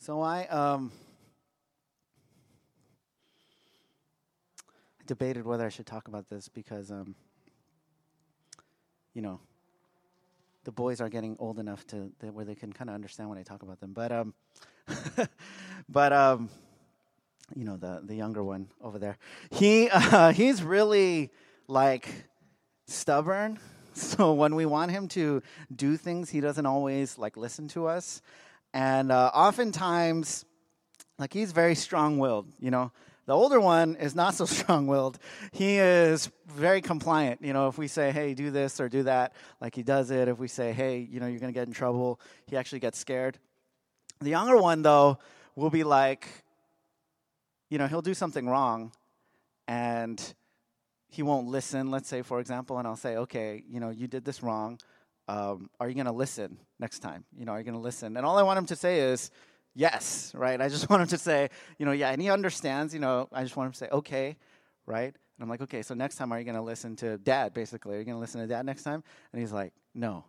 So I um, debated whether I should talk about this because, um, you know, the boys are getting old enough to that where they can kind of understand when I talk about them. But um, but um, you know, the the younger one over there, he uh, he's really like stubborn. So when we want him to do things, he doesn't always like listen to us, and uh, oftentimes, like he's very strong-willed. You know, the older one is not so strong-willed. He is very compliant. You know, if we say, "Hey, do this or do that," like he does it. If we say, "Hey, you know, you're going to get in trouble," he actually gets scared. The younger one, though, will be like, you know, he'll do something wrong, and he won't listen, let's say, for example, and I'll say, okay, you know, you did this wrong. Um, are you going to listen next time? You know, are you going to listen? And all I want him to say is, yes, right? I just want him to say, you know, yeah, and he understands, you know, I just want him to say, okay, right? And I'm like, okay, so next time, are you going to listen to dad, basically? Are you going to listen to dad next time? And he's like, no,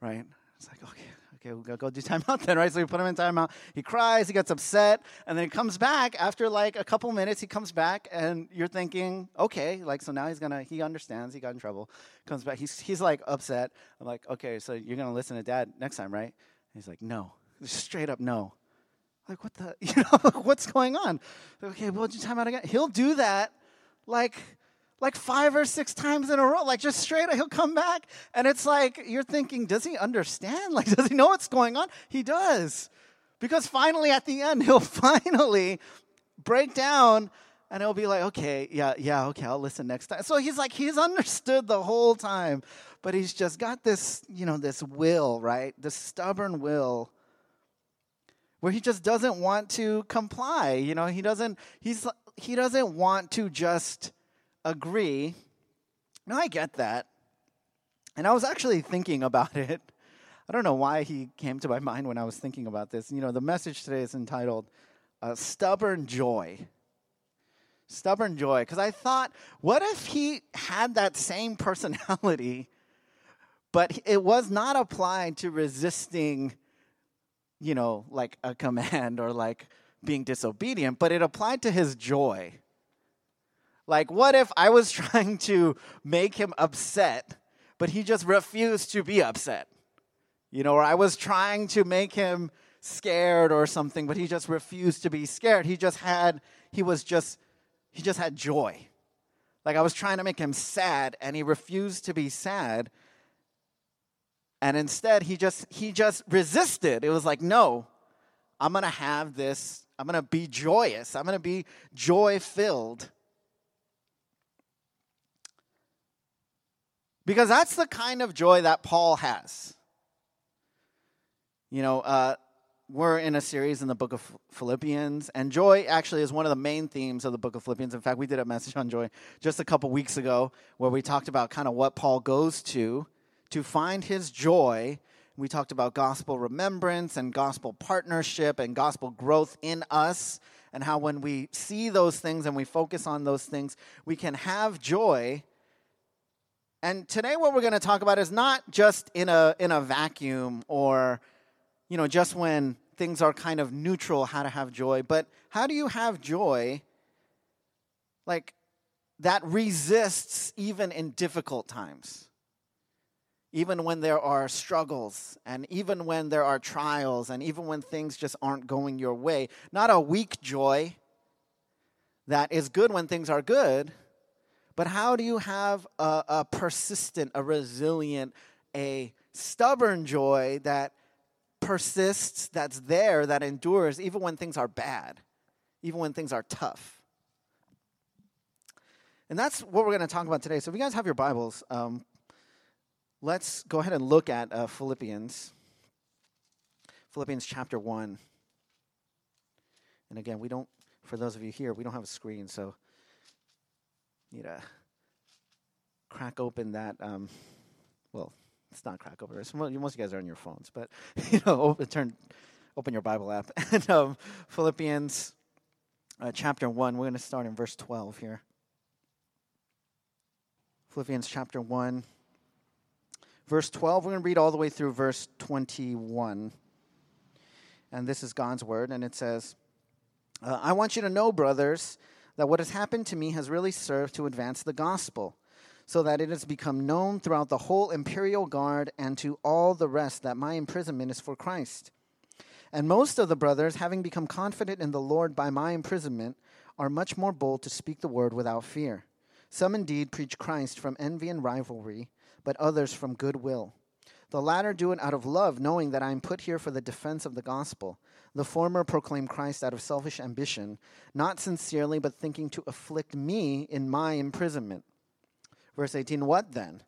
right? It's like, okay, okay, we'll go, go do timeout then, right? So we put him in timeout. He cries, he gets upset, and then he comes back after like a couple minutes. He comes back, and you're thinking, okay, like so now he's gonna, he understands, he got in trouble. Comes back, he's he's like upset. I'm like, okay, so you're gonna listen to dad next time, right? And he's like, no, straight up no. Like what the, you know, what's going on? Okay, well, do timeout again. He'll do that, like like five or six times in a row, like just straight, he'll come back. And it's like, you're thinking, does he understand? Like, does he know what's going on? He does. Because finally, at the end, he'll finally break down and he'll be like, okay, yeah, yeah, okay, I'll listen next time. So he's like, he's understood the whole time, but he's just got this, you know, this will, right? This stubborn will where he just doesn't want to comply. You know, he doesn't, he's, he doesn't want to just agree. Now, I get that. And I was actually thinking about it. I don't know why he came to my mind when I was thinking about this. You know, the message today is entitled uh, Stubborn Joy. Stubborn Joy. Because I thought, what if he had that same personality, but it was not applied to resisting, you know, like a command or like being disobedient, but it applied to his joy. Like, what if I was trying to make him upset, but he just refused to be upset? You know, or I was trying to make him scared or something, but he just refused to be scared. He just had, he was just, he just had joy. Like I was trying to make him sad and he refused to be sad. And instead he just he just resisted. It was like, "No. I'm going to have this. I'm going to be joyous. I'm going to be joy-filled." Because that's the kind of joy that Paul has. You know, uh, we're in a series in the book of Philippians, and joy actually is one of the main themes of the book of Philippians. In fact, we did a message on joy just a couple weeks ago where we talked about kind of what Paul goes to to find his joy. We talked about gospel remembrance and gospel partnership and gospel growth in us, and how when we see those things and we focus on those things, we can have joy and today what we're going to talk about is not just in a in a vacuum or you know just when things are kind of neutral how to have joy, but how do you have joy like that resists even in difficult times? Even when there are struggles, and even when there are trials, and even when things just aren't going your way. Not a weak joy that is good when things are good, but how do you have a, a persistent, a resilient, a stubborn joy that persists, that's there, that endures, even when things are bad, even when things are tough? And that's what we're going to talk about today. So if you guys have your Bibles, um, let's go ahead and look at uh, Philippians. Philippians chapter 1. And again, we don't, for those of you here, we don't have a screen, so need to crack open that. Um, well, it's not crack open. Most of you guys are on your phones, but you know, open, turn, open your Bible app and um, Philippians uh, chapter one. We're going to start in verse twelve here. Philippians chapter one, verse twelve. We're going to read all the way through verse twenty-one. And this is God's word, and it says, uh, I want you to know, brothers, that what has happened to me has really served to advance the gospel, so that it has become known throughout the whole imperial guard and to all the rest that my imprisonment is for Christ. And most of the brothers, having become confident in the Lord by my imprisonment, are much more bold to speak the word without fear. Some indeed preach Christ from envy and rivalry, but others from goodwill. The latter do it out of love, knowing that I am put here for the defense of the gospel. The former proclaim Christ out of selfish ambition, not sincerely, but thinking to afflict me in my imprisonment. Verse 18 What then?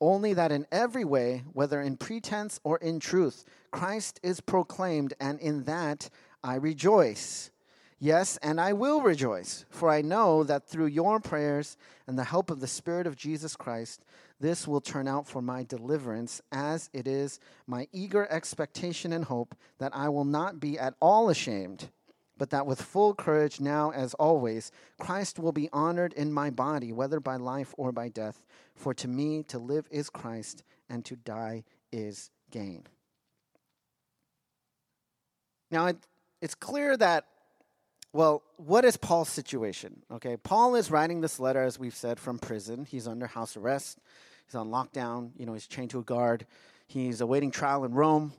Only that in every way, whether in pretense or in truth, Christ is proclaimed, and in that I rejoice. Yes, and I will rejoice, for I know that through your prayers and the help of the Spirit of Jesus Christ, this will turn out for my deliverance, as it is my eager expectation and hope that I will not be at all ashamed, but that with full courage, now as always, Christ will be honored in my body, whether by life or by death. For to me, to live is Christ, and to die is gain. Now, it, it's clear that well, what is Paul's situation? Okay, Paul is writing this letter, as we've said, from prison. He's under house arrest. He's on lockdown. You know, he's chained to a guard. He's awaiting trial in Rome.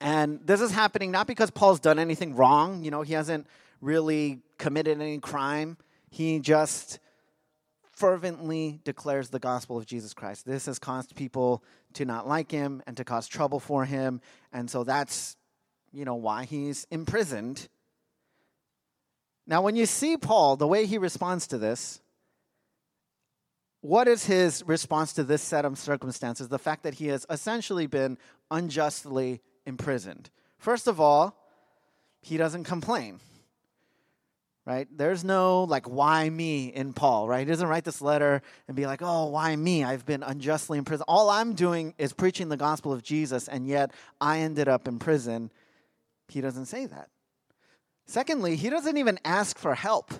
And this is happening not because Paul's done anything wrong. You know, he hasn't really committed any crime. He just fervently declares the gospel of Jesus Christ. This has caused people to not like him and to cause trouble for him. And so that's, you know, why he's imprisoned now, when you see Paul, the way he responds to this, what is his response to this set of circumstances? The fact that he has essentially been unjustly imprisoned. First of all, he doesn't complain. Right? There's no like, why me in Paul, right? He doesn't write this letter and be like, oh, why me? I've been unjustly imprisoned. All I'm doing is preaching the gospel of Jesus, and yet I ended up in prison. He doesn't say that. Secondly, he doesn't even ask for help,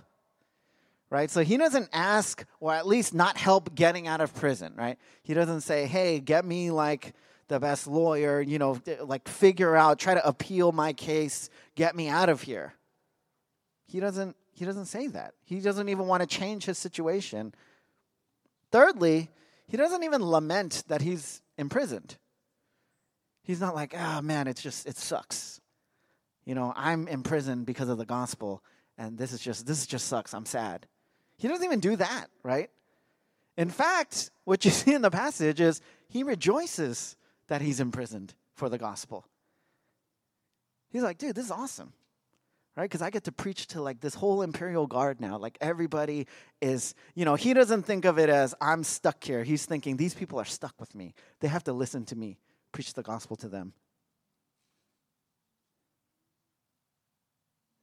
right? So he doesn't ask, or at least not help getting out of prison, right? He doesn't say, hey, get me like the best lawyer, you know, like figure out, try to appeal my case, get me out of here. He doesn't he doesn't say that. He doesn't even want to change his situation. Thirdly, he doesn't even lament that he's imprisoned. He's not like, oh man, it's just it sucks you know, I'm in prison because of the gospel, and this is just this just sucks. I'm sad. He doesn't even do that, right? In fact, what you see in the passage is he rejoices that he's imprisoned for the gospel. He's like, dude, this is awesome. Right? Because I get to preach to like this whole imperial guard now. Like everybody is, you know, he doesn't think of it as I'm stuck here. He's thinking these people are stuck with me. They have to listen to me, preach the gospel to them.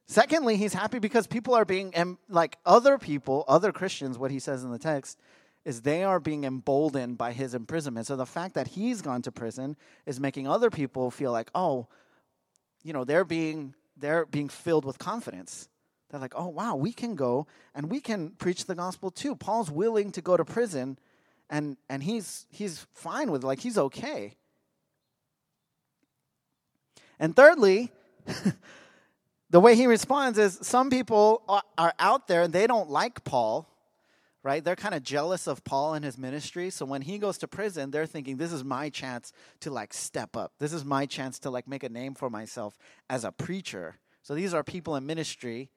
Secondly, he's happy because people are being, like other people, other Christians, what he says in the text, is they are being emboldened by his imprisonment. So the fact that he's gone to prison is making other people feel like, oh, you know, they're being they're being filled with confidence. They're like, oh wow, we can go and we can preach the gospel too. Paul's willing to go to prison and and he's he's fine with it, like he's okay. And thirdly, the way he responds is some people are out there and they don't like Paul, right? They're kind of jealous of Paul and his ministry. So when he goes to prison, they're thinking, this is my chance to like step up. This is my chance to like make a name for myself as a preacher. So these are people in ministry,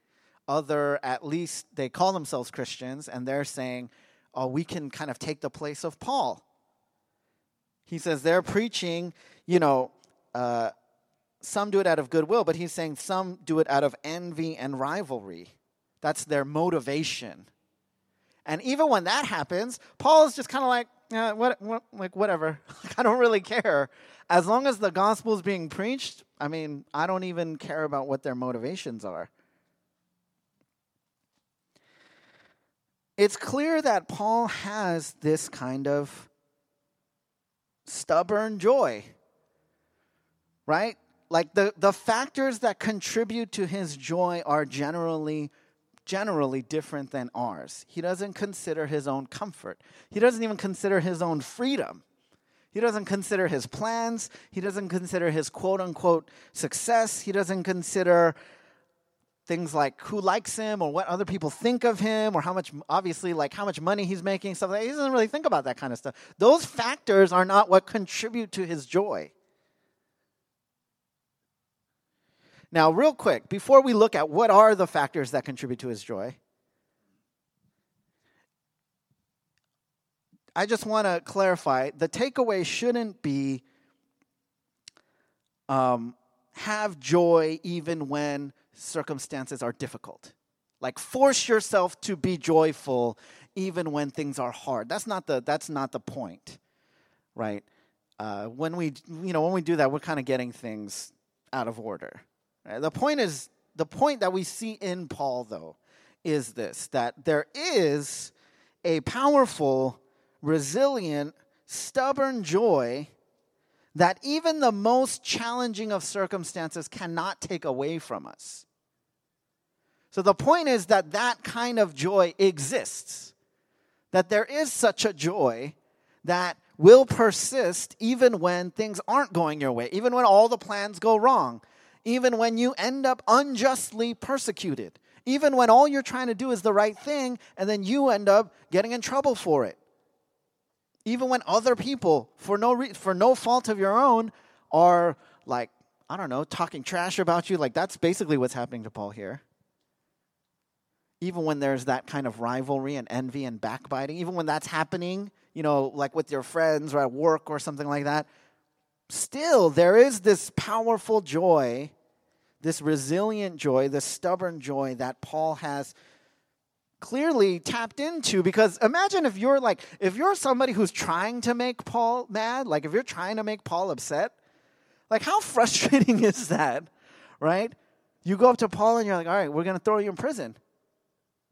other, at least they call themselves Christians, and they're saying, oh, we can kind of take the place of Paul. He says they're preaching, you know, uh, some do it out of goodwill, but he's saying some do it out of envy and rivalry. That's their motivation. And even when that happens, Paul is just kind of like, what, what, like whatever. I don't really care. As long as the gospel is being preached, I mean, I don't even care about what their motivations are. It's clear that Paul has this kind of stubborn joy, right? Like the, the factors that contribute to his joy are generally generally different than ours. He doesn't consider his own comfort. He doesn't even consider his own freedom. He doesn't consider his plans. He doesn't consider his quote unquote success. He doesn't consider things like who likes him or what other people think of him or how much obviously like how much money he's making stuff like that. he doesn't really think about that kind of stuff those factors are not what contribute to his joy now real quick before we look at what are the factors that contribute to his joy i just want to clarify the takeaway shouldn't be um, have joy even when circumstances are difficult. Like force yourself to be joyful even when things are hard. That's not the that's not the point, right? Uh, when we you know when we do that, we're kind of getting things out of order. Right? The point is the point that we see in Paul though is this that there is a powerful, resilient, stubborn joy that even the most challenging of circumstances cannot take away from us. So the point is that that kind of joy exists. That there is such a joy that will persist even when things aren't going your way, even when all the plans go wrong, even when you end up unjustly persecuted, even when all you're trying to do is the right thing and then you end up getting in trouble for it. Even when other people, for no, re- for no fault of your own, are like, I don't know, talking trash about you. Like, that's basically what's happening to Paul here even when there's that kind of rivalry and envy and backbiting, even when that's happening, you know, like with your friends or at work or something like that, still there is this powerful joy, this resilient joy, this stubborn joy that Paul has clearly tapped into because imagine if you're like if you're somebody who's trying to make Paul mad, like if you're trying to make Paul upset, like how frustrating is that, right? You go up to Paul and you're like, "All right, we're going to throw you in prison."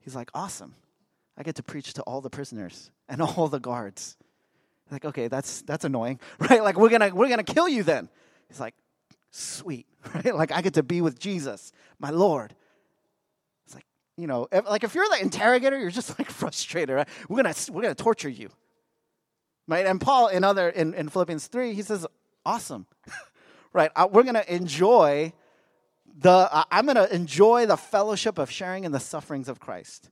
He's like, awesome. I get to preach to all the prisoners and all the guards. Like, okay, that's that's annoying, right? Like we're gonna we're gonna kill you then. He's like, sweet, right? Like I get to be with Jesus, my Lord. It's like, you know, if, like if you're the interrogator, you're just like frustrated, right? We're gonna we're gonna torture you. Right? And Paul in other in, in Philippians 3, he says, awesome. right? Uh, we're gonna enjoy the, uh, I'm to enjoy the fellowship of sharing in the sufferings of Christ.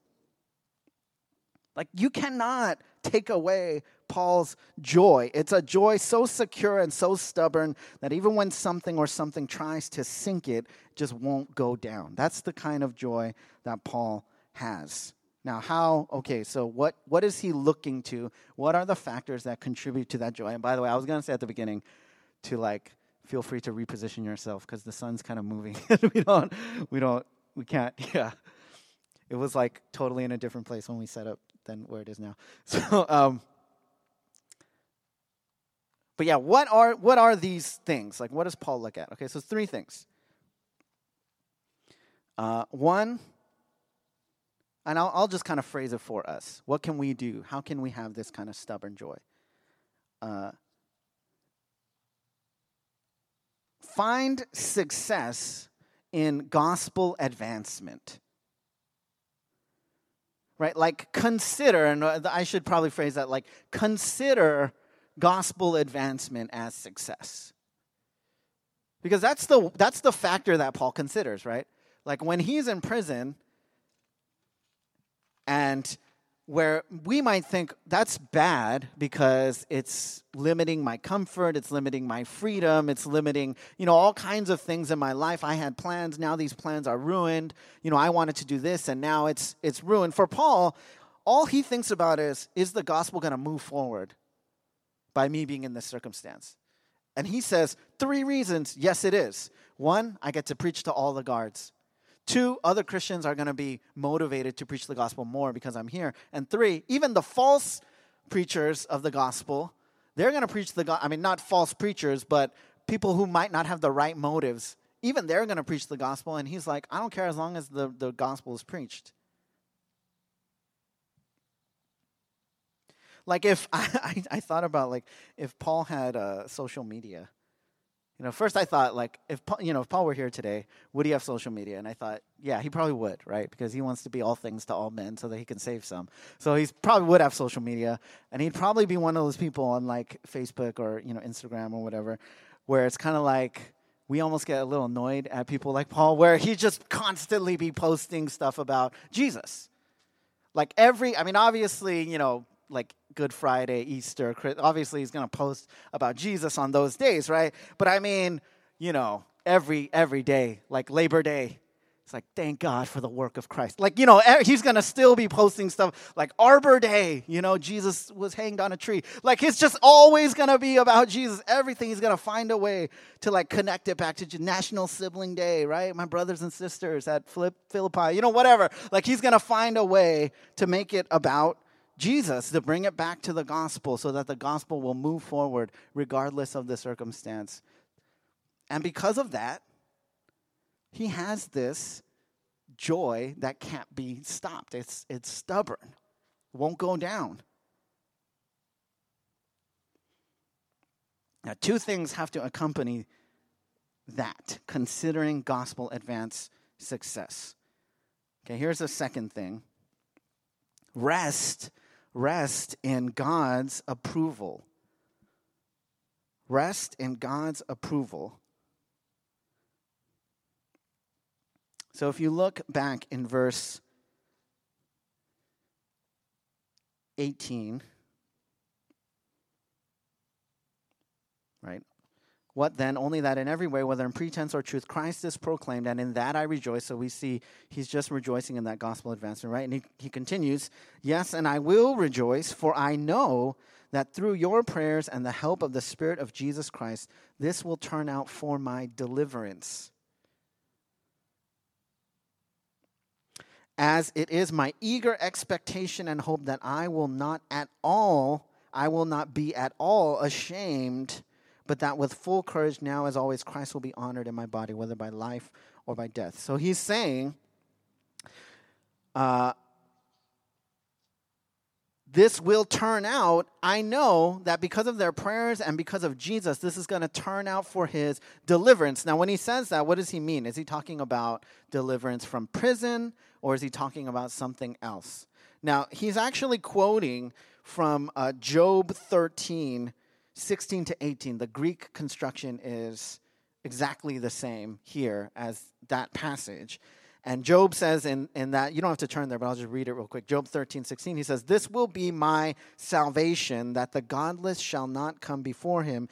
Like, you cannot take away Paul's joy. It's a joy so secure and so stubborn that even when something or something tries to sink it, it just won't go down. That's the kind of joy that Paul has. Now, how, okay, so what, what is he looking to? What are the factors that contribute to that joy? And by the way, I was going to say at the beginning to like feel free to reposition yourself because the sun's kind of moving. we don't, we don't, we can't. Yeah, it was like totally in a different place when we set up than where it is now. So, um, but yeah, what are what are these things? Like, what does Paul look at? Okay, so three things. Uh, one, and I'll, I'll just kind of phrase it for us. What can we do? How can we have this kind of stubborn joy? Uh, find success in gospel advancement. Right? Like, consider, and uh, I should probably phrase that like, consider gospel advancement as success. Because that's the, that's the factor that Paul considers, right? Like, when he's in prison and where we might think that's bad because it's limiting my comfort, it's limiting my freedom, it's limiting, you know, all kinds of things in my life. I had plans, now these plans are ruined. You know, I wanted to do this and now it's it's ruined. For Paul, all he thinks about is is the gospel going to move forward by me being in this circumstance? And he says, three reasons, yes it is. One, I get to preach to all the guards. Two, other Christians are going to be motivated to preach the gospel more because I'm here. And three, even the false preachers of the gospel, they're going to preach the gospel. I mean, not false preachers, but people who might not have the right motives. Even they're going to preach the gospel. And he's like, I don't care as long as the, the gospel is preached. Like if I, I, I thought about like if Paul had uh, social media, You know, first I thought like if Paul, you know if Paul were here today, would he have social media? And I thought, yeah, he probably would, right? Because he wants to be all things to all men, so that he can save some. So he probably would have social media, and he'd probably be one of those people on like Facebook or you know Instagram or whatever, where it's kind of like we almost get a little annoyed at people like Paul, where he just constantly be posting stuff about Jesus. Like every, I mean, obviously, you know, like Good Friday, Easter, obviously he's going to post about Jesus on those days, right? But I mean, you know, every every day, like Labor Day, it's like, thank God for the work of Christ. Like, you know, he's going to still be posting stuff like Arbor Day, you know, Jesus was hanged on a tree. Like, it's just always going to be about Jesus. Everything he's going to find a way to like connect it back to National Sibling Day, right? My brothers and sisters at Philippi, you know, whatever. Like, he's going to find a way to make it about Jesus, to bring it back to the gospel so that the gospel will move forward regardless of the circumstance. And because of that, he has this joy that can't be stopped. It's, it's stubborn, won't go down. Now, two things have to accompany that, considering gospel advance success. Okay, here's the second thing rest, rest in God's approval. Rest in God's approval. So if you look back in verse 18, right? What then? Only that in every way, whether in pretense or truth, Christ is proclaimed, and in that I rejoice. So we see he's just rejoicing in that gospel advancement, right? And he, he continues, Yes, and I will rejoice, for I know that through your prayers and the help of the Spirit of Jesus Christ, this will turn out for my deliverance. as it is my eager expectation and hope that I will not at all, I will not be at all ashamed, but that with full courage now, as always, Christ will be honored in my body, whether by life or by death. So he's saying, uh, this will turn out. I know that because of their prayers and because of Jesus, this is going to turn out for his deliverance. Now, when he says that, what does he mean? Is he talking about deliverance from prison or is he talking about something else? Now, he's actually quoting from uh, Job 13, 16 to 18. The Greek construction is exactly the same here as that passage. And Job says in, in that, you don't have to turn there, but I'll just read it real quick. Job 13, 16, he says, This will be my salvation, that the godless shall not come before him.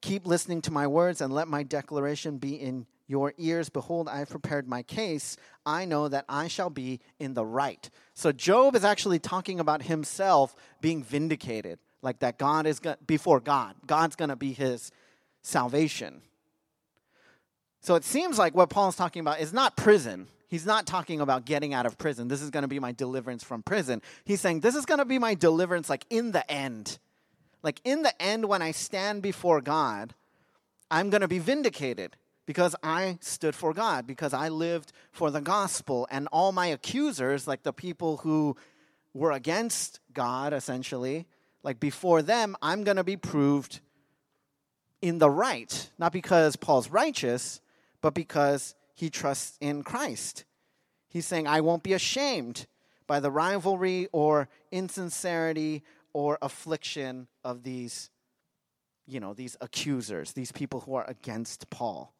Keep listening to my words, and let my declaration be in your ears. Behold, I have prepared my case. I know that I shall be in the right. So Job is actually talking about himself being vindicated, like that God is go- before God. God's going to be his salvation. So it seems like what Paul is talking about is not prison. He's not talking about getting out of prison. This is going to be my deliverance from prison. He's saying, This is going to be my deliverance, like in the end. Like in the end, when I stand before God, I'm going to be vindicated because I stood for God, because I lived for the gospel. And all my accusers, like the people who were against God, essentially, like before them, I'm going to be proved in the right. Not because Paul's righteous, but because he trusts in Christ. He's saying, I won't be ashamed by the rivalry or insincerity or affliction of these, you know, these accusers, these people who are against Paul.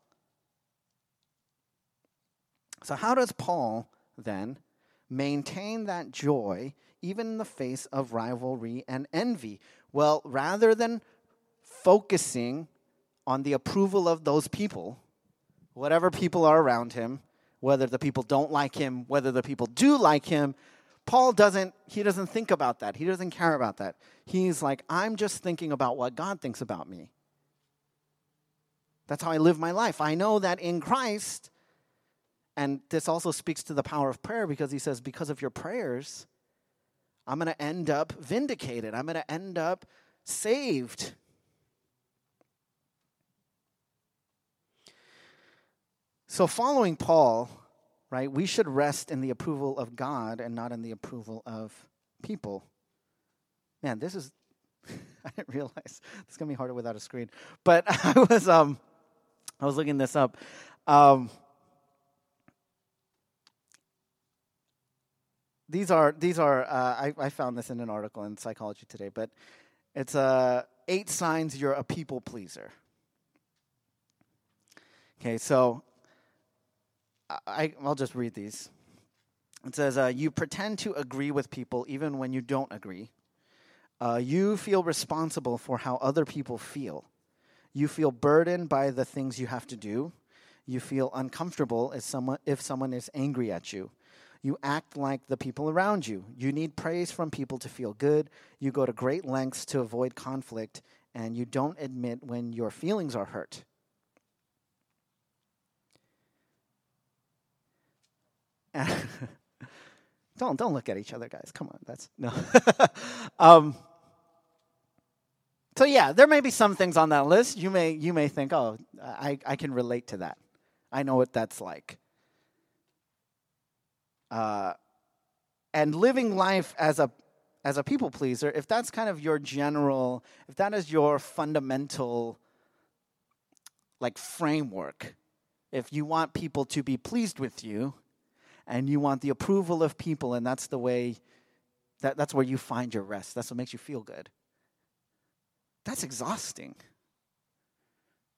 So, how does Paul then maintain that joy even in the face of rivalry and envy? Well, rather than focusing on the approval of those people, whatever people are around him, whether the people don't like him, whether the people do like him, Paul doesn't he doesn't think about that. He doesn't care about that. He's like I'm just thinking about what God thinks about me. That's how I live my life. I know that in Christ and this also speaks to the power of prayer because he says because of your prayers I'm going to end up vindicated. I'm going to end up saved. So, following Paul, right, we should rest in the approval of God and not in the approval of people. Man, this is, I didn't realize this is going to be harder without a screen. But I was, um, I was looking this up. Um, these are these are uh, I, I found this in an article in Psychology Today, but it's uh, eight signs you're a people pleaser. Okay, so I, I'll just read these. It says, uh, You pretend to agree with people even when you don't agree. Uh, you feel responsible for how other people feel. You feel burdened by the things you have to do. You feel uncomfortable if someone, if someone is angry at you. You act like the people around you. You need praise from people to feel good. You go to great lengths to avoid conflict, and you don't admit when your feelings are hurt. don't don't look at each other, guys. Come on, that's no. um, so yeah, there may be some things on that list. You may you may think, oh, I, I can relate to that. I know what that's like. Uh, and living life as a as a people pleaser, if that's kind of your general, if that is your fundamental like framework, if you want people to be pleased with you, and you want the approval of people, and that's the way, that, that's where you find your rest. That's what makes you feel good. That's exhausting.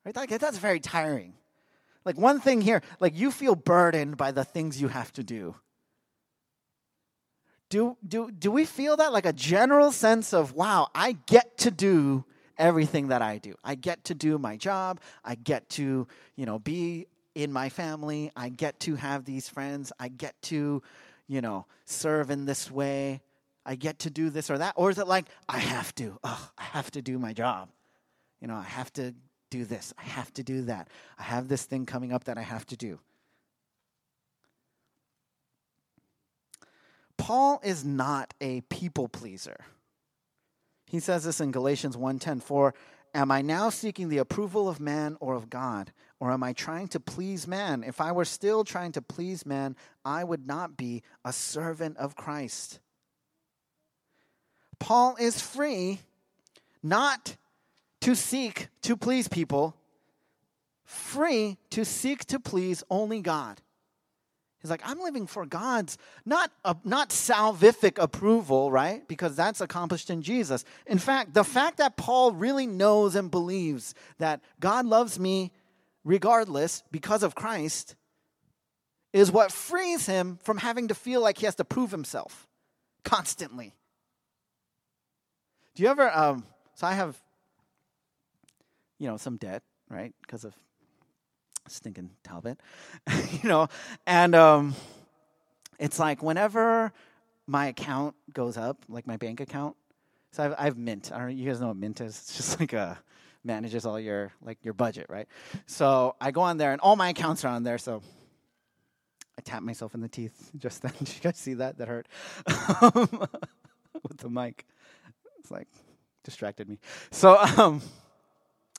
Right? That, that's very tiring. Like one thing here, like you feel burdened by the things you have to do. Do, do, do we feel that like a general sense of, wow, I get to do everything that I do. I get to do my job. I get to, you know, be in my family. I get to have these friends. I get to, you know, serve in this way. I get to do this or that. Or is it like, I have to, oh, I have to do my job. You know, I have to do this. I have to do that. I have this thing coming up that I have to do. Paul is not a people pleaser. He says this in Galatians 1:10, "For am I now seeking the approval of man or of God? Or am I trying to please man? If I were still trying to please man, I would not be a servant of Christ. Paul is free not to seek to please people, free to seek to please only God. He's like, I'm living for God's not uh, not salvific approval, right? Because that's accomplished in Jesus. In fact, the fact that Paul really knows and believes that God loves me regardless because of Christ is what frees him from having to feel like he has to prove himself constantly. Do you ever, um, so I have, you know, some debt, right, because of stinking Talbot, you know, and um, it's like whenever my account goes up, like my bank account, so I've, I've Mint. I don't know, you guys know what Mint is? It's just like a, manages all your like your budget, right? So I go on there and all my accounts are on there. So I tap myself in the teeth just then. Did you guys see that? That hurt with the mic. It's like distracted me. So um,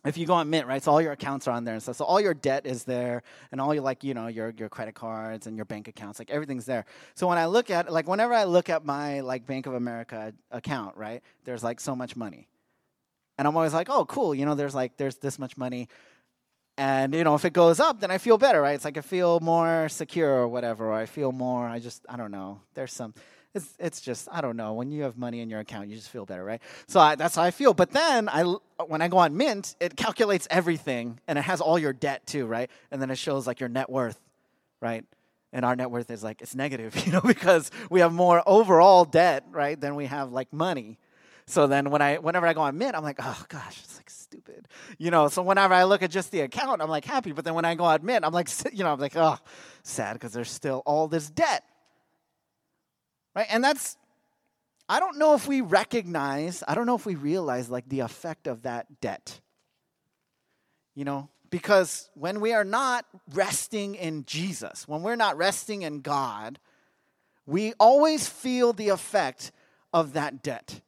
if you go on Mint, right? So all your accounts are on there and stuff. So all your debt is there, and all your like you know your your credit cards and your bank accounts, like everything's there. So when I look at like whenever I look at my like Bank of America account, right? There's like so much money and I'm always like, oh, cool. You know, there's like there's this much money, and you know, if it goes up, then I feel better, right? It's like I feel more secure or whatever, or I feel more. I just I don't know. There's some. It's it's just I don't know. When you have money in your account, you just feel better, right? So I, that's how I feel. But then I when I go on Mint, it calculates everything, and it has all your debt too, right? And then it shows like your net worth, right? and our net worth is like it's negative you know because we have more overall debt right than we have like money so then when I whenever I go on Mint, I'm like, oh gosh, it's like stupid. You know, so whenever I look at just the account, I'm like happy. But then when I go on Mint, I'm like, you know, I'm like, oh, sad because there's still all this debt. Right? And that's I don't know if we recognize, I don't know if we realize like the effect of that debt. You know, because when we are not resting in Jesus, when we're not resting in God, we always feel the effect of that debt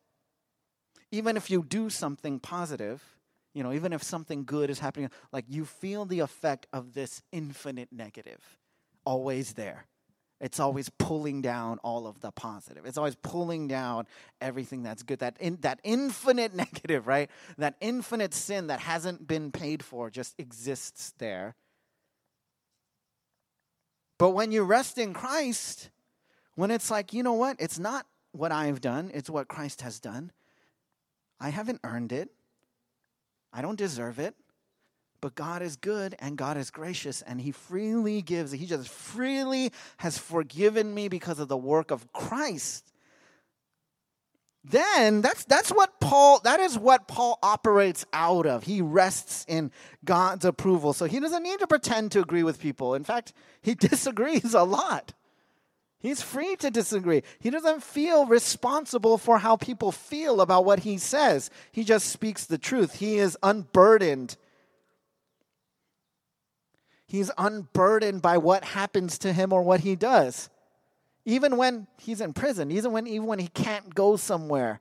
even if you do something positive, you know, even if something good is happening, like you feel the effect of this infinite negative always there. It's always pulling down all of the positive. It's always pulling down everything that's good. That in, that infinite negative, right? That infinite sin that hasn't been paid for just exists there. But when you rest in Christ, when it's like, you know what? It's not what I've done, it's what Christ has done. I haven't earned it. I don't deserve it. But God is good and God is gracious and He freely gives. He just freely has forgiven me because of the work of Christ. Then that's that's what Paul that is what Paul operates out of. He rests in God's approval. So he doesn't need to pretend to agree with people. In fact, he disagrees a lot. He's free to disagree. He doesn't feel responsible for how people feel about what he says. He just speaks the truth. He is unburdened He's unburdened by what happens to him or what he does. Even when he's in prison, even when, even when he can't go somewhere,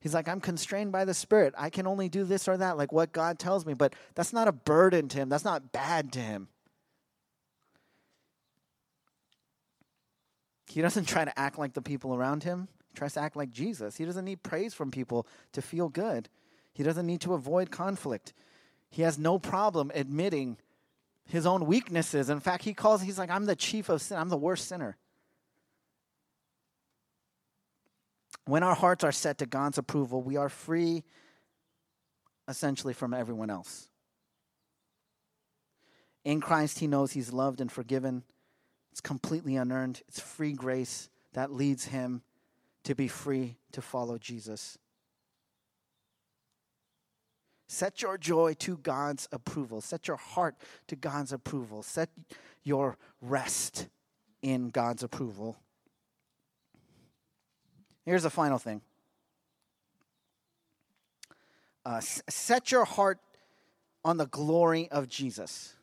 he's like, I'm constrained by the Spirit. I can only do this or that, like what God tells me. But that's not a burden to him, that's not bad to him. He doesn't try to act like the people around him. He tries to act like Jesus. He doesn't need praise from people to feel good. He doesn't need to avoid conflict. He has no problem admitting his own weaknesses. In fact, he calls, he's like, I'm the chief of sin, I'm the worst sinner. When our hearts are set to God's approval, we are free essentially from everyone else. In Christ, he knows he's loved and forgiven. It's completely unearned, it's free grace that leads him to be free to follow Jesus. Set your joy to God's approval. Set your heart to God's approval. Set your rest in God's approval. Here's the final thing uh, s- set your heart on the glory of Jesus.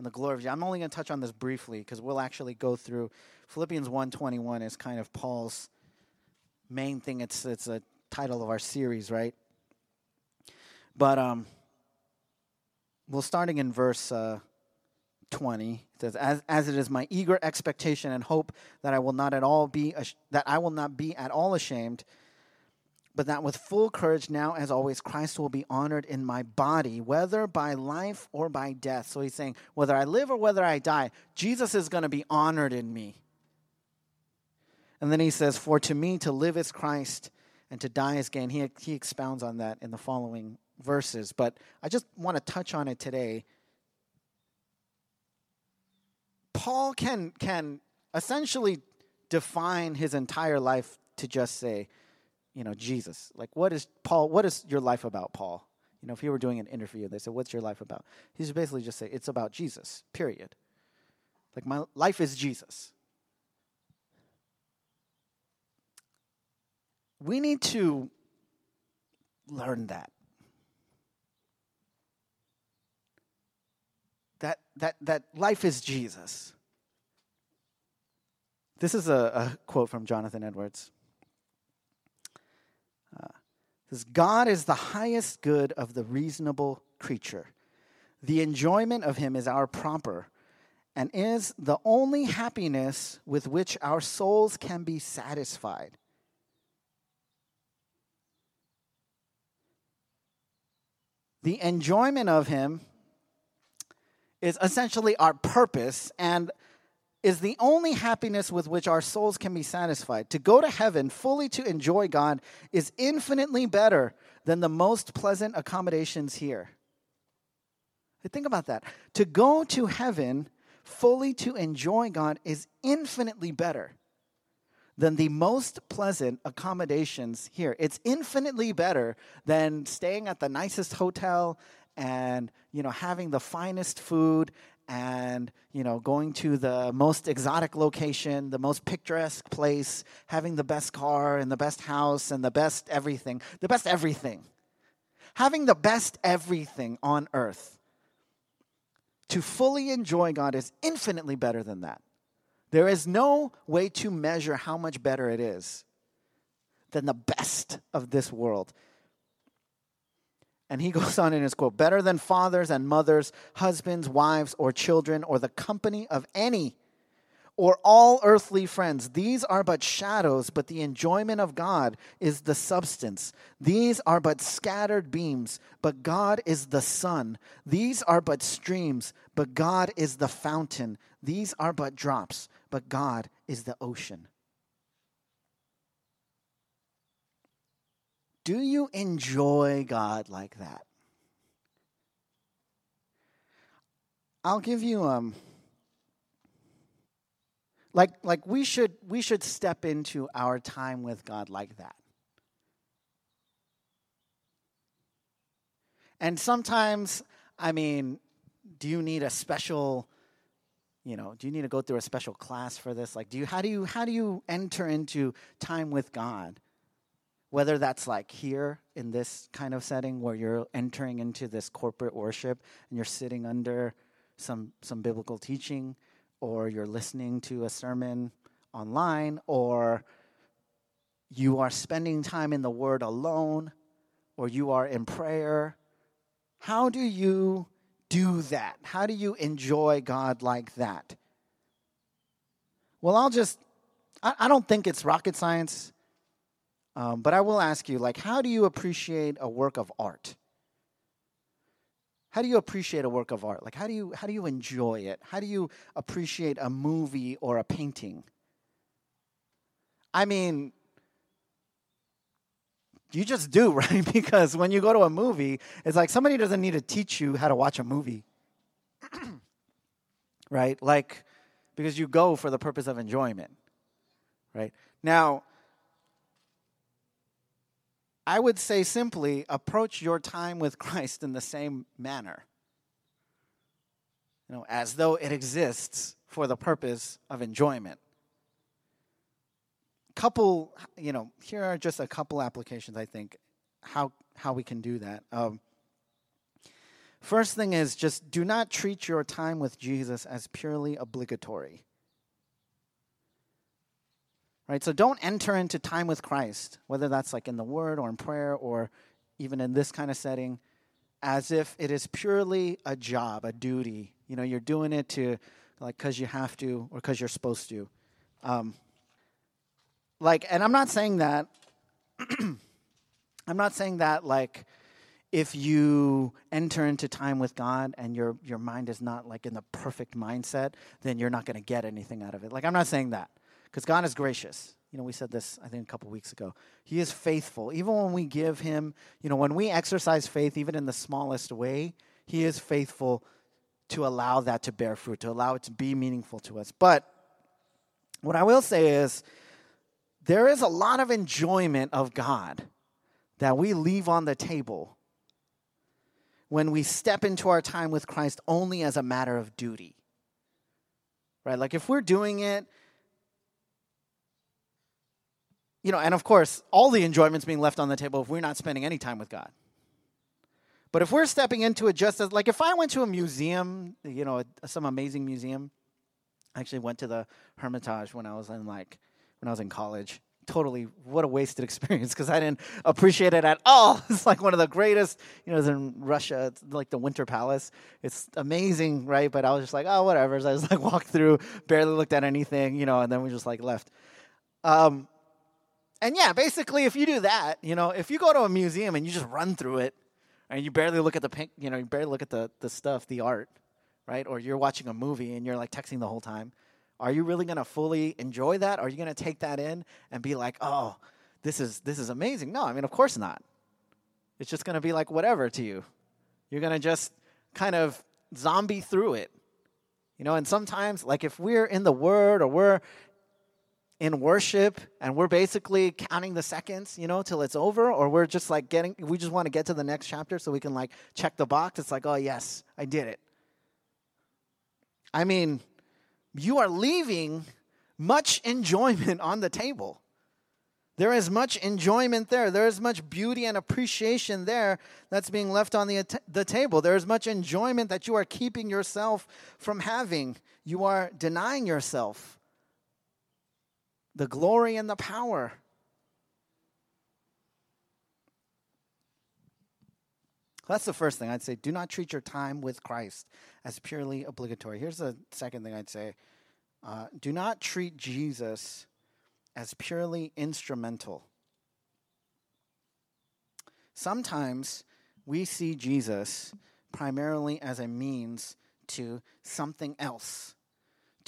On the glory of Jesus. I'm only going to touch on this briefly because we'll actually go through Philippians 1:21 is kind of Paul's main thing. It's it's a title of our series, right? But um, well, starting in verse uh, 20, it says, as, as it is my eager expectation and hope that I will not at all be, ash- that I will not be at all ashamed, but that with full courage now as always Christ will be honored in my body, whether by life or by death. So he's saying, whether I live or whether I die, Jesus is going to be honored in me. And then he says, For to me to live is Christ and to die is gain. He, he expounds on that in the following verses, but I just want to touch on it today. Paul can can essentially define his entire life to just say, you know, Jesus. Like what is Paul what is your life about, Paul? You know, if you were doing an interview, they said, What's your life about? He's basically just say, It's about Jesus, period. Like my life is Jesus. We need to learn that. That, that, that life is Jesus. This is a, a quote from Jonathan Edwards. Uh, says, God is the highest good of the reasonable creature. The enjoyment of him is our proper and is the only happiness with which our souls can be satisfied. The enjoyment of him is essentially our purpose and is the only happiness with which our souls can be satisfied. To go to heaven fully to enjoy God is infinitely better than the most pleasant accommodations here. Think about that. To go to heaven fully to enjoy God is infinitely better than the most pleasant accommodations here. It's infinitely better than staying at the nicest hotel and you know having the finest food and you know going to the most exotic location the most picturesque place having the best car and the best house and the best everything the best everything. Having the best everything on earth to fully enjoy god is infinitely better than that. There is no way to measure how much better it is than the best of this world and he goes on in his quote better than fathers and mothers, husbands, wives, or children, or the company of any or all earthly friends. These are but shadows, but the enjoyment of God is the substance. These are but scattered beams, but God is the sun. These are but streams, but God is the fountain. These are but drops, but God is the ocean. Do you enjoy God like that? I'll give you um like like we should we should step into our time with God like that. And sometimes, I mean, do you need a special you know, do you need to go through a special class for this? Like do you how do you how do you enter into time with God? Whether that's like here in this kind of setting where you're entering into this corporate worship and you're sitting under some some biblical teaching or you're listening to a sermon online, or you are spending time in the Word alone, or you are in prayer. How do you do that? How do you enjoy God like that? Well, I'll just, I, I don't think it's rocket science, um, but I will ask you, like, how do you appreciate a work of art? How do you appreciate a work of art? Like how do you how do you enjoy it? How do you appreciate a movie or a painting? I mean, you just do, right? Because when you go to a movie, it's like somebody doesn't need to teach you how to watch a movie. right? Like because you go for the purpose of enjoyment. Right? Now, I would say simply approach your time with Christ in the same manner. You know, as though it exists for the purpose of enjoyment. Couple, you know, here are just a couple applications I think how how we can do that. Um, first thing is just do not treat your time with Jesus as purely obligatory. Right? So don't enter into time with Christ, whether that's like in the word or in prayer or even in this kind of setting, as if it is purely a job, a duty. You know, you're doing it to like because you have to or because you're supposed to. Um, like, and I'm not saying that. I'm not saying that like if you enter into time with God and your your mind is not like in the perfect mindset, then you're not going to get anything out of it. Like I'm not saying that. Because God is gracious. You know, we said this, I think, a couple weeks ago. He is faithful. Even when we give Him, you know, when we exercise faith, even in the smallest way, He is faithful to allow that to bear fruit, to allow it to be meaningful to us. But what I will say is, there is a lot of enjoyment of God that we leave on the table when we step into our time with Christ only as a matter of duty. Right? Like if we're doing it you know, and of course, all the enjoyment's being left on the table if we're not spending any time with God. But if we're stepping into it just as, like, if I went to a museum, you know, some amazing museum, I actually went to the Hermitage when I was in, like, when I was in college. Totally, what a wasted experience because I didn't appreciate it at all. It's like one of the greatest, you know, it's in Russia, it's like the Winter Palace. It's amazing, right? But I was just like, oh, whatever. So I just like walked through, barely looked at anything, you know, and then we just like left. Um, and yeah, basically, if you do that, you know, if you go to a museum and you just run through it, and you barely look at the pink, you know, you barely look at the the stuff, the art, right? Or you're watching a movie and you're like texting the whole time. Are you really gonna fully enjoy that? Are you gonna take that in and be like, oh, this is this is amazing? No, I mean, of course not. It's just gonna be like whatever to you. You're gonna just kind of zombie through it. You know, and sometimes, like if we're in the Word or we're in worship and we're basically counting the seconds, you know, till it's over, or we're just like getting, we just want to get to the next chapter so we can like check the box. It's like, oh, yes, I did it. I mean, you are leaving much enjoyment on the table. There is much enjoyment there. There is much beauty and appreciation there that's being left on the, the table. There is much enjoyment that you are keeping yourself from having. You are denying yourself the glory and the power. That's the first thing I'd say. Do not treat your time with Christ as purely obligatory. Here's the second thing I'd say uh, do not treat Jesus as purely instrumental. Sometimes we see Jesus primarily as a means to something else,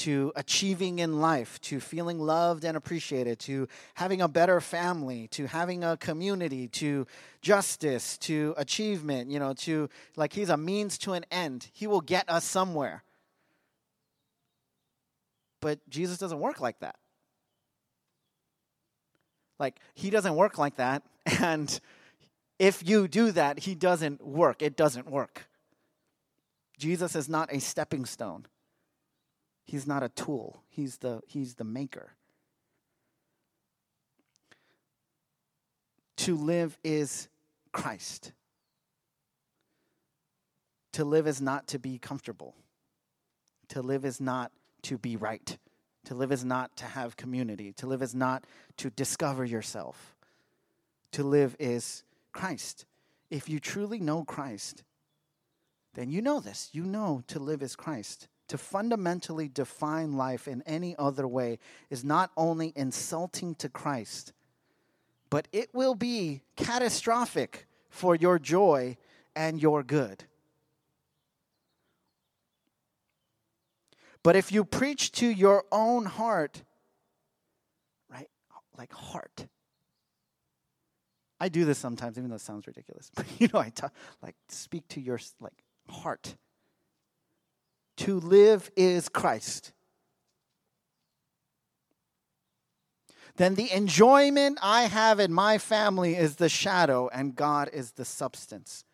to achieving in life, to feeling loved and appreciated, to having a better family, to having a community, to justice, to achievement, you know, to like he's a means to an end. He will get us somewhere. But Jesus doesn't work like that. Like, he doesn't work like that. And if you do that, he doesn't work. It doesn't work. Jesus is not a stepping stone. He's not a tool. He's the, he's the maker. To live is Christ. To live is not to be comfortable. To live is not to be right. To live is not to have community. To live is not to discover yourself. To live is Christ. If you truly know Christ, then you know this. You know to live is Christ. To fundamentally define life in any other way is not only insulting to Christ, but it will be catastrophic for your joy and your good. But if you preach to your own heart, right, like heart, I do this sometimes, even though it sounds ridiculous. But you know, I talk, like speak to your like heart. To live is Christ. Then the enjoyment I have in my family is the shadow, and God is the substance.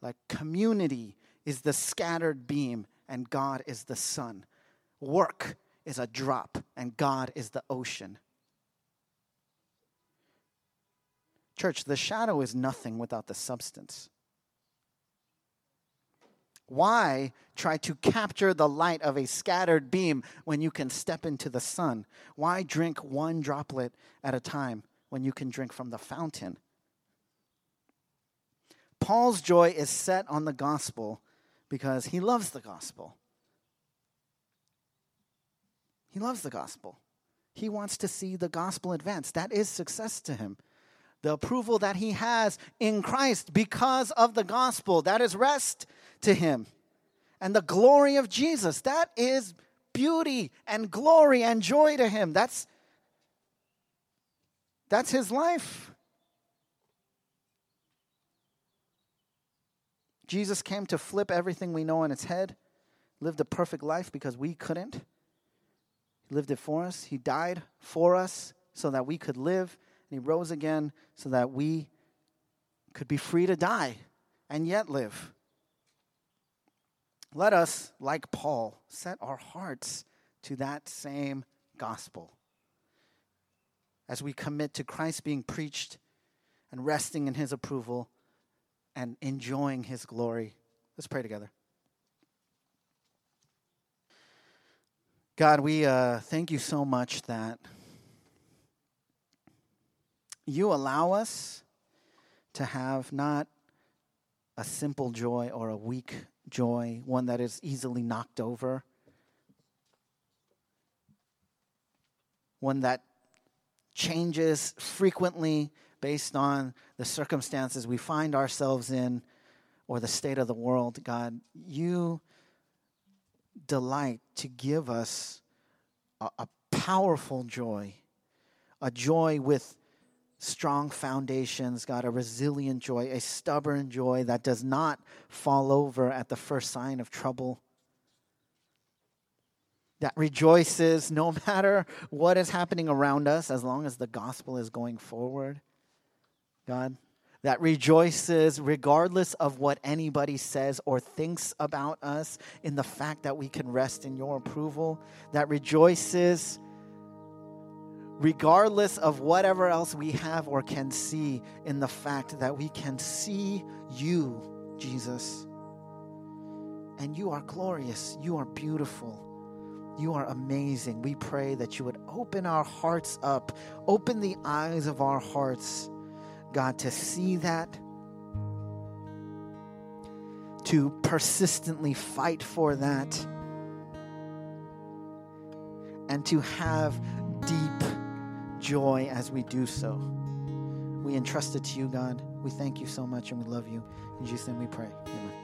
Like community is the scattered beam, and God is the sun. Work is a drop, and God is the ocean. Church, the shadow is nothing without the substance. Why try to capture the light of a scattered beam when you can step into the sun? Why drink one droplet at a time when you can drink from the fountain? Paul's joy is set on the gospel because he loves the gospel. He loves the gospel. He wants to see the gospel advance. That is success to him the approval that he has in Christ because of the gospel. That is rest to him. And the glory of Jesus, that is beauty and glory and joy to him. That's that's his life. Jesus came to flip everything we know on its head, lived a perfect life because we couldn't. He lived it for us. He died for us so that we could live and he rose again so that we could be free to die and yet live. Let us, like Paul, set our hearts to that same gospel. As we commit to Christ being preached and resting in his approval and enjoying his glory. Let's pray together. God, we uh, thank you so much that you allow us to have not a simple joy or a weak joy, one that is easily knocked over, one that changes frequently based on the circumstances we find ourselves in or the state of the world. God, you delight to give us a, a powerful joy, a joy with strong foundations, God, a resilient joy, a stubborn joy that does not fall over at the first sign of trouble. That rejoices no matter what is happening around us as long as the gospel is going forward. God, that rejoices regardless of what anybody says or thinks about us in the fact that we can rest in your approval. That rejoices regardless of whatever else we have or can see, in the fact that we can see you, Jesus. And you are glorious, you are beautiful, you are amazing. We pray that you would open our hearts up, open the eyes of our hearts, God, to see that. To persistently fight for that and to have joy as we do so. We entrust it to you, God. We thank you so much and we love you. In Jesus' name we pray. Amen.